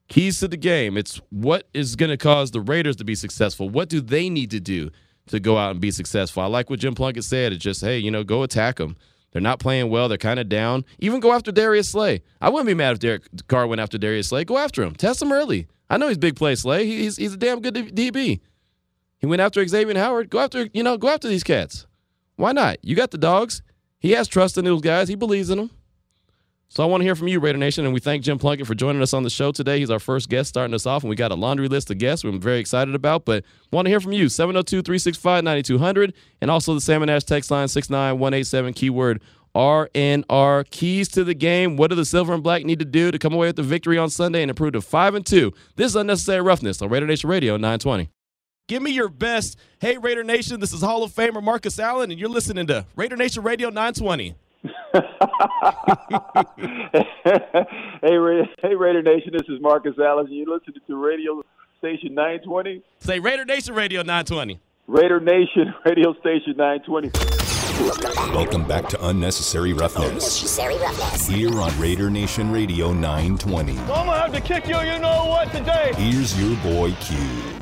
keys to the game. It's what is going to cause the Raiders to be successful. What do they need to do to go out and be successful? I like what Jim Plunkett said. It's just, hey, you know, go attack them. They're not playing well. They're kind of down. Even go after Darius Slay. I wouldn't be mad if Derek Carr went after Darius Slay. Go after him. Test him early. I know he's big play Slay. He's he's a damn good DB. He went after Xavien Howard. Go after, you know, go after these cats. Why not? You got the dogs. He has trust in those guys. He believes in them. So I want to hear from you, Raider Nation, and we thank Jim Plunkett for joining us on the show today. He's our first guest starting us off, and we got a laundry list of guests we're very excited about. But want to hear from you, 702-365-9200, and also the Salmon Ash text line 69187, keyword RNR. Keys to the game. What do the silver and black need to do to come away with the victory on Sunday and improve to 5 and 2? This is Unnecessary Roughness on Raider Nation Radio 920. Give me your best. Hey, Raider Nation, this is Hall of Famer Marcus Allen, and you're listening to Raider Nation Radio 920. hey, Ra- hey, Raider Nation, this is Marcus Allen, and you're listening to Radio Station 920. Say Raider Nation Radio 920. Raider Nation Radio Station 920. Welcome back to Unnecessary Roughness. Unnecessary Roughness. Here on Raider Nation Radio 920. I'm gonna have to kick you, you know what, today. Here's your boy Q.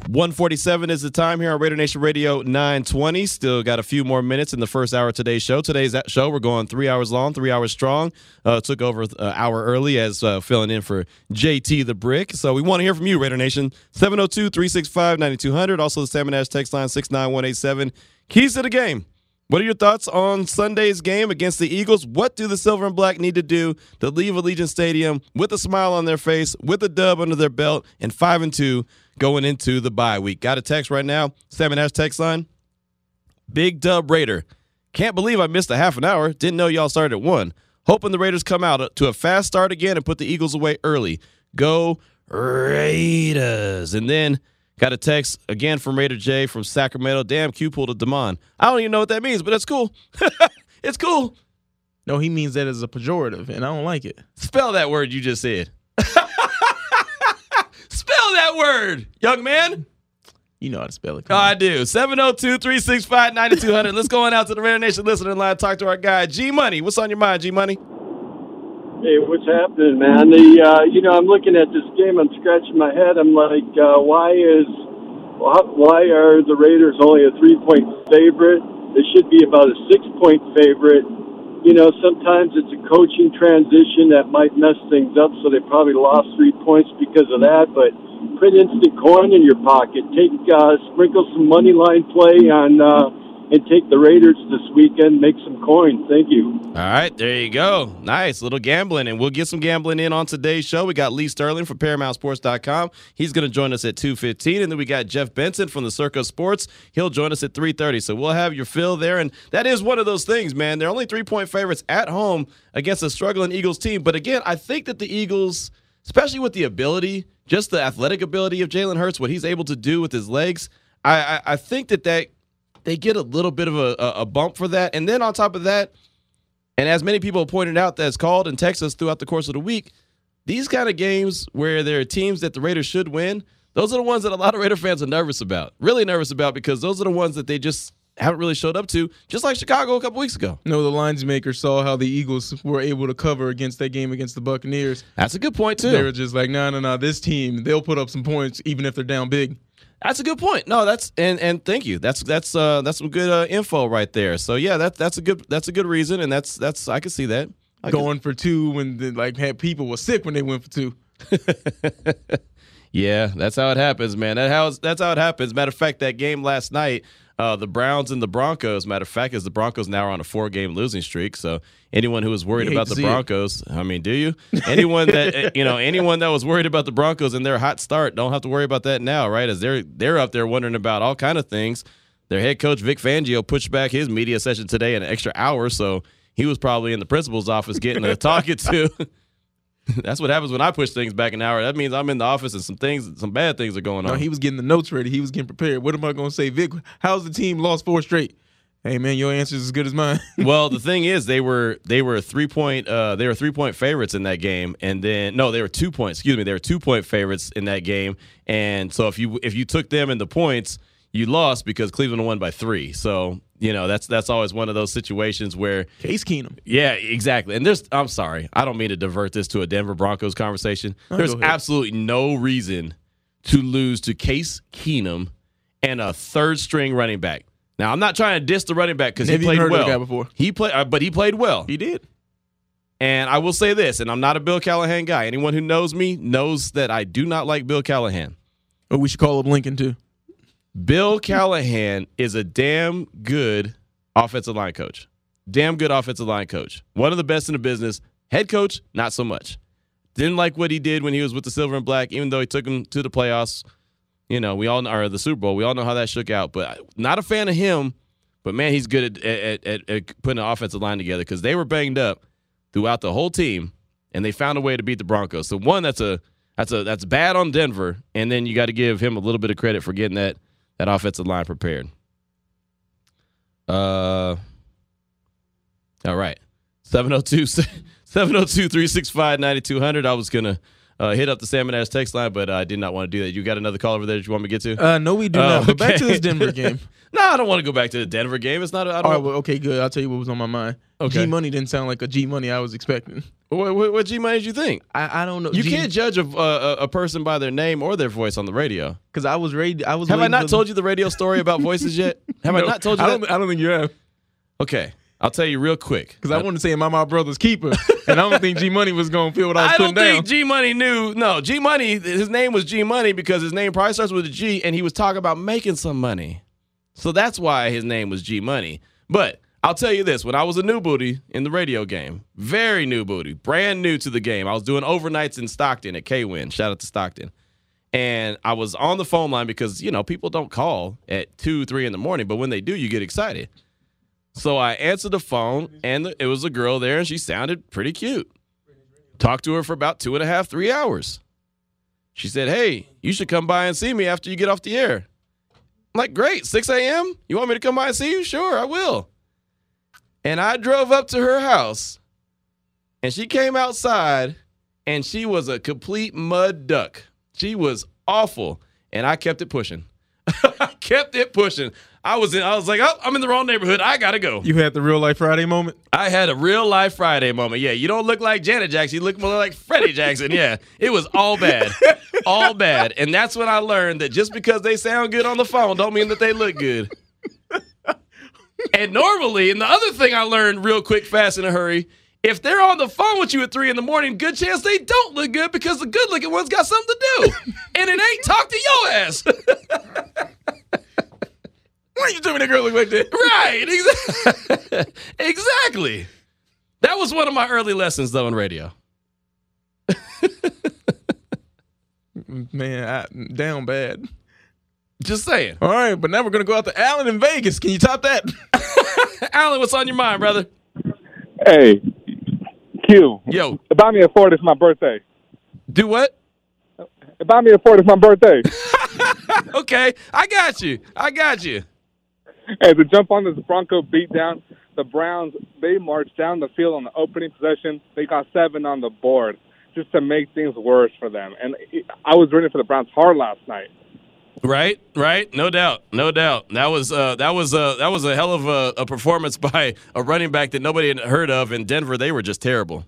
147 is the time here on Raider Nation Radio 920. Still got a few more minutes in the first hour of today's show. Today's show, we're going three hours long, three hours strong. Uh, took over an uh, hour early as uh, filling in for JT the Brick. So we want to hear from you, Raider Nation. 702 365 9200. Also the Salmon Ash text line 69187. Keys to the game. What are your thoughts on Sunday's game against the Eagles? What do the Silver and Black need to do to leave Allegiant Stadium with a smile on their face, with a dub under their belt, and five and two going into the bye week? Got a text right now, Salmon Ash text line. Big dub Raider. Can't believe I missed a half an hour. Didn't know y'all started at one. Hoping the Raiders come out to a fast start again and put the Eagles away early. Go Raiders. And then Got a text again from Raider J from Sacramento. Damn, Q pulled a Demond. I don't even know what that means, but that's cool. it's cool. No, he means that as a pejorative, and I don't like it. Spell that word you just said. Spell that word, young man. You know how to spell it. Oh, I do. 702 365 9200. Let's go on out to the Raider Nation listener line talk to our guy, G Money. What's on your mind, G Money? Hey, what's happening, man? The uh, you know, I'm looking at this game. I'm scratching my head. I'm like, uh, why is why are the Raiders only a three point favorite? They should be about a six point favorite. You know, sometimes it's a coaching transition that might mess things up. So they probably lost three points because of that. But put instant coin in your pocket. Take uh, sprinkle some money line play on uh, and take the Raiders this weekend. Make some coin. Thank you. All right, there you go. Nice little gambling, and we'll get some gambling in on today's show. We got Lee Sterling from ParamountSports.com. He's going to join us at two fifteen, and then we got Jeff Benson from the Circa Sports. He'll join us at three thirty. So we'll have your fill there, and that is one of those things, man. They're only three point favorites at home against a struggling Eagles team, but again, I think that the Eagles, especially with the ability, just the athletic ability of Jalen Hurts, what he's able to do with his legs, I, I, I think that that they get a little bit of a, a, bump for that. And then on top of that, and as many people have pointed out that's called in Texas throughout the course of the week, these kind of games where there are teams that the Raiders should win, those are the ones that a lot of Raider fans are nervous about. Really nervous about because those are the ones that they just haven't really showed up to, just like Chicago a couple weeks ago. No, the lines maker saw how the Eagles were able to cover against that game against the Buccaneers. That's a good point too. They were just like, no, no, no, this team, they'll put up some points even if they're down big. That's a good point. No, that's and and thank you. That's that's uh that's some good uh, info right there. So yeah, that's that's a good that's a good reason, and that's that's I can see that. I Going for two when the, like had people were sick when they went for two. yeah, that's how it happens, man. That how that's how it happens. Matter of fact, that game last night, uh, the Browns and the Broncos. Matter of fact, is the Broncos now are on a four game losing streak. So anyone who was worried about the Broncos, it. I mean, do you? Anyone that you know, anyone that was worried about the Broncos and their hot start, don't have to worry about that now, right? As they're they're up there wondering about all kind of things. Their head coach Vic Fangio pushed back his media session today an extra hour, so he was probably in the principal's office getting a talking to. That's what happens when I push things back an hour. That means I'm in the office and some things, some bad things are going on. No, he was getting the notes ready. He was getting prepared. What am I going to say, Vic? How's the team lost four straight? Hey man, your answer is as good as mine. well, the thing is, they were they were three point uh, they were three point favorites in that game, and then no, they were two points. Excuse me, they were two point favorites in that game, and so if you if you took them in the points, you lost because Cleveland won by three. So you know that's that's always one of those situations where Case Keenum. Yeah, exactly. And there's I'm sorry, I don't mean to divert this to a Denver Broncos conversation. There's absolutely no reason to lose to Case Keenum and a third string running back. Now I'm not trying to diss the running back because he played well. before. He played, uh, but he played well. He did. And I will say this, and I'm not a Bill Callahan guy. Anyone who knows me knows that I do not like Bill Callahan. Oh, we should call up Lincoln too. Bill Callahan is a damn good offensive line coach. Damn good offensive line coach. One of the best in the business. Head coach, not so much. Didn't like what he did when he was with the Silver and Black, even though he took them to the playoffs. You know, we all know, the Super Bowl. We all know how that shook out. But not a fan of him. But man, he's good at, at, at, at putting an offensive line together because they were banged up throughout the whole team, and they found a way to beat the Broncos. So one, that's a that's a that's bad on Denver, and then you got to give him a little bit of credit for getting that that offensive line prepared. Uh, all right. 702 702 365 9200. I was going to uh, hit up the Salmon Ass text line, but I did not want to do that. You got another call over there that you want me to get to? Uh, no, we do Oh, not. But back to this Denver game. no, I don't want to go back to the Denver game. It's not. I don't. All right, well, okay, good. I'll tell you what was on my mind. Okay. G Money didn't sound like a G Money I was expecting. What, what, what G money did you think? I, I don't know. You can't judge a, a, a person by their name or their voice on the radio. because I was ready. I was. Have I waiting not for- told you the radio story about voices yet? Have I No, not told you I that? don't, I don't think you have. Okay, I'll tell you real quick. Because I wanted to say, "Am I my brother's keeper?" and I don't think G Money was gonna feel what I was I putting don't down. think G Money knew. No, G Money. His name was G Money because his name probably starts with a G, and he was talking about making some money. So that's why his name was G Money. But I'll tell you this: when I was a new booty in the radio game, very new booty, brand new to the game, I was doing overnights in Stockton at K Win. Shout out to Stockton. And I was on the phone line because you know people don't call at two, three in the morning, but when they do, you get excited. So I answered the phone, and it was a girl there, and she sounded pretty cute. Talked to her for about two and a half, three hours. She said, Hey, you should come by and see me after you get off the air. I'm like, Great, 6 a.m.? You want me to come by and see you? Sure, I will. And I drove up to her house, and she came outside, and she was a complete mud duck. She was awful, and I kept it pushing. I kept it pushing. I was in. I was like, oh, I'm in the wrong neighborhood. I gotta go. You had the real life Friday moment. I had a real life Friday moment. Yeah, you don't look like Janet Jackson. You look more like Freddie Jackson. Yeah, it was all bad, all bad. And that's when I learned that just because they sound good on the phone, don't mean that they look good. And normally, and the other thing I learned real quick, fast, in a hurry, if they're on the phone with you at three in the morning, good chance they don't look good because the good looking ones got something to do. And it ain't talk to your ass. Why you tell me that girl look like that? Right. Exactly. exactly. That was one of my early lessons, though, in radio. Man, I, down bad. Just saying. All right, but now we're gonna go out to Allen in Vegas. Can you top that? Allen, what's on your mind, brother? Hey, Q. Yo, Buy me a Ford. It's my birthday. do what? Buy me a Ford. It's my birthday. Okay, I got you. I got you. hey, to jump on this Bronco beatdown, the Browns they marched down the field on the opening possession. They got seven on the board just to make things worse for them. And I was rooting for the Browns hard last night. Right, right, no doubt, no doubt. That was uh, that was uh, that was a hell of a, a performance by a running back that nobody had heard of in Denver. They were just terrible.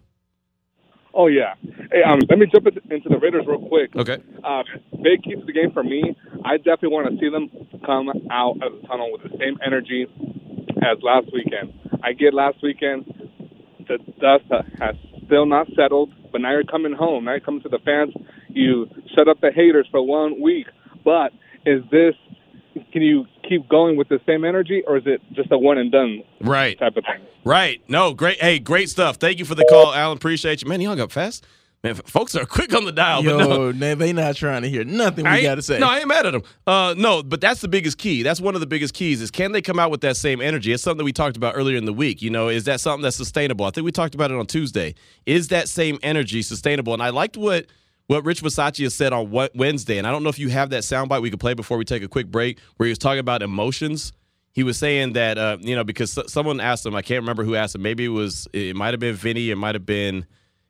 Oh yeah. Hey, um, let me jump into- the Raiders real quick. Okay. Uh, big key to the game for me. I definitely want to see them come out of the tunnel with the same energy as last weekend. I get last weekend the dust has still not settled, but now you're coming home. Now you're coming to the fans. You shut up the haters for one week. But is this? Can you keep going with the same energy, or is it just a one and done Right, type of thing? right. No, great. Hey, great stuff. Thank you for the call, Alan. Appreciate you, man. You hung up fast. Man, folks are quick on the dial. but no. Yo, man, they not trying to hear nothing we got to say. No, I ain't mad at them. Uh, no, but that's the biggest key. That's one of the biggest keys is can they come out with that same energy? It's something we talked about earlier in the week. You know, is that something that's sustainable? I think we talked about it on Tuesday. Is that same energy sustainable? And I liked what what Rich Bisaccia said on Wed- Wednesday. And I don't know if you have that soundbite we could play before we take a quick break, where he was talking about emotions. He was saying that uh, you know because someone asked him, I can't remember who asked him. Maybe it was it might have been Vinny, it might have been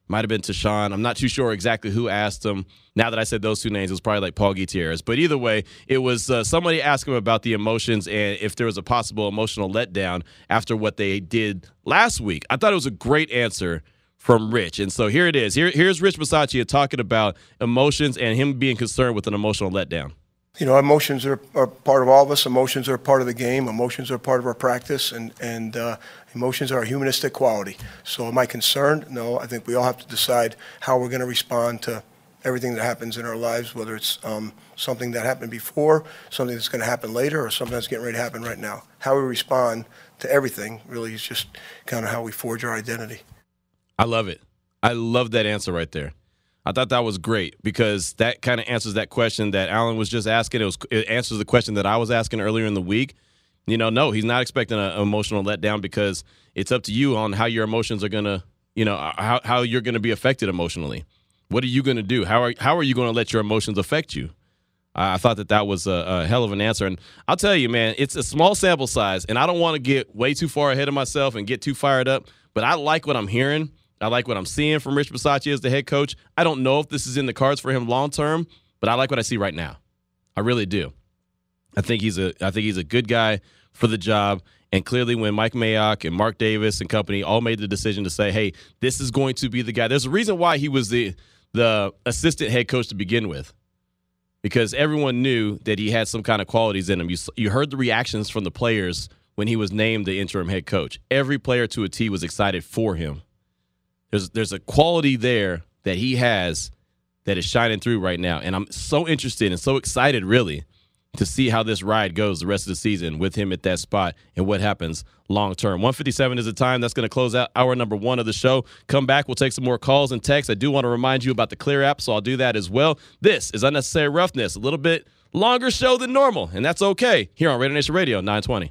might have been Tashan. I'm not too sure exactly who asked him. Now that I said those two names, it was probably like Paul Gutierrez. But either way, it was uh, somebody asked him about the emotions and if there was a possible emotional letdown after what they did last week. I thought it was a great answer from Rich. And so here it is. Here, here's Rich Bisaccia talking about emotions and him being concerned with an emotional letdown. You know, emotions are, are part of all of us. Emotions are part of the game. Emotions are part of our practice, and and uh, emotions are a humanistic quality. So, am I concerned? No. I think we all have to decide how we're going to respond to everything that happens in our lives, whether it's um, something that happened before, something that's going to happen later, or something that's getting ready to happen right now. How we respond to everything really is just kind of how we forge our identity. I love it. I love that answer right there. I thought that was great because that kind of answers that question that Alan was just asking. It was it answers the question that I was asking earlier in the week. You know, no, he's not expecting an emotional letdown because it's up to you on how your emotions are gonna, you know, uh, how how you're gonna be affected emotionally. What are you gonna do? How are how are you gonna let your emotions affect you? I I thought that that was a, a hell of an answer, and I'll tell you, man, it's a small sample size, and I don't want to get way too far ahead of myself and get too fired up. But I like what I'm hearing. I like what I'm seeing from Rich Bisaccia as the head coach. I don't know if this is in the cards for him long term, but I like what I see right now. I really do. I think he's a I think he's a good guy for the job. And clearly, when Mike Mayock and Mark Davis and company all made the decision to say, "Hey, this is going to be the guy," there's a reason why he was the the assistant head coach to begin with, because everyone knew that he had some kind of qualities in him. You you heard the reactions from the players when he was named the interim head coach. Every player to a T was excited for him. There's there's a quality there that he has that is shining through right now, and I'm so interested and so excited, really, to see how this ride goes the rest of the season with him at that spot and what happens long term. 157 is the time. That's going to close out hour number one of the show. Come back. We'll take some more calls and texts. I do want to remind you about the Clear app, so I'll do that as well. This is Unnecessary Roughness, a little bit longer show than normal, and that's okay here on Radio Nation Radio 920.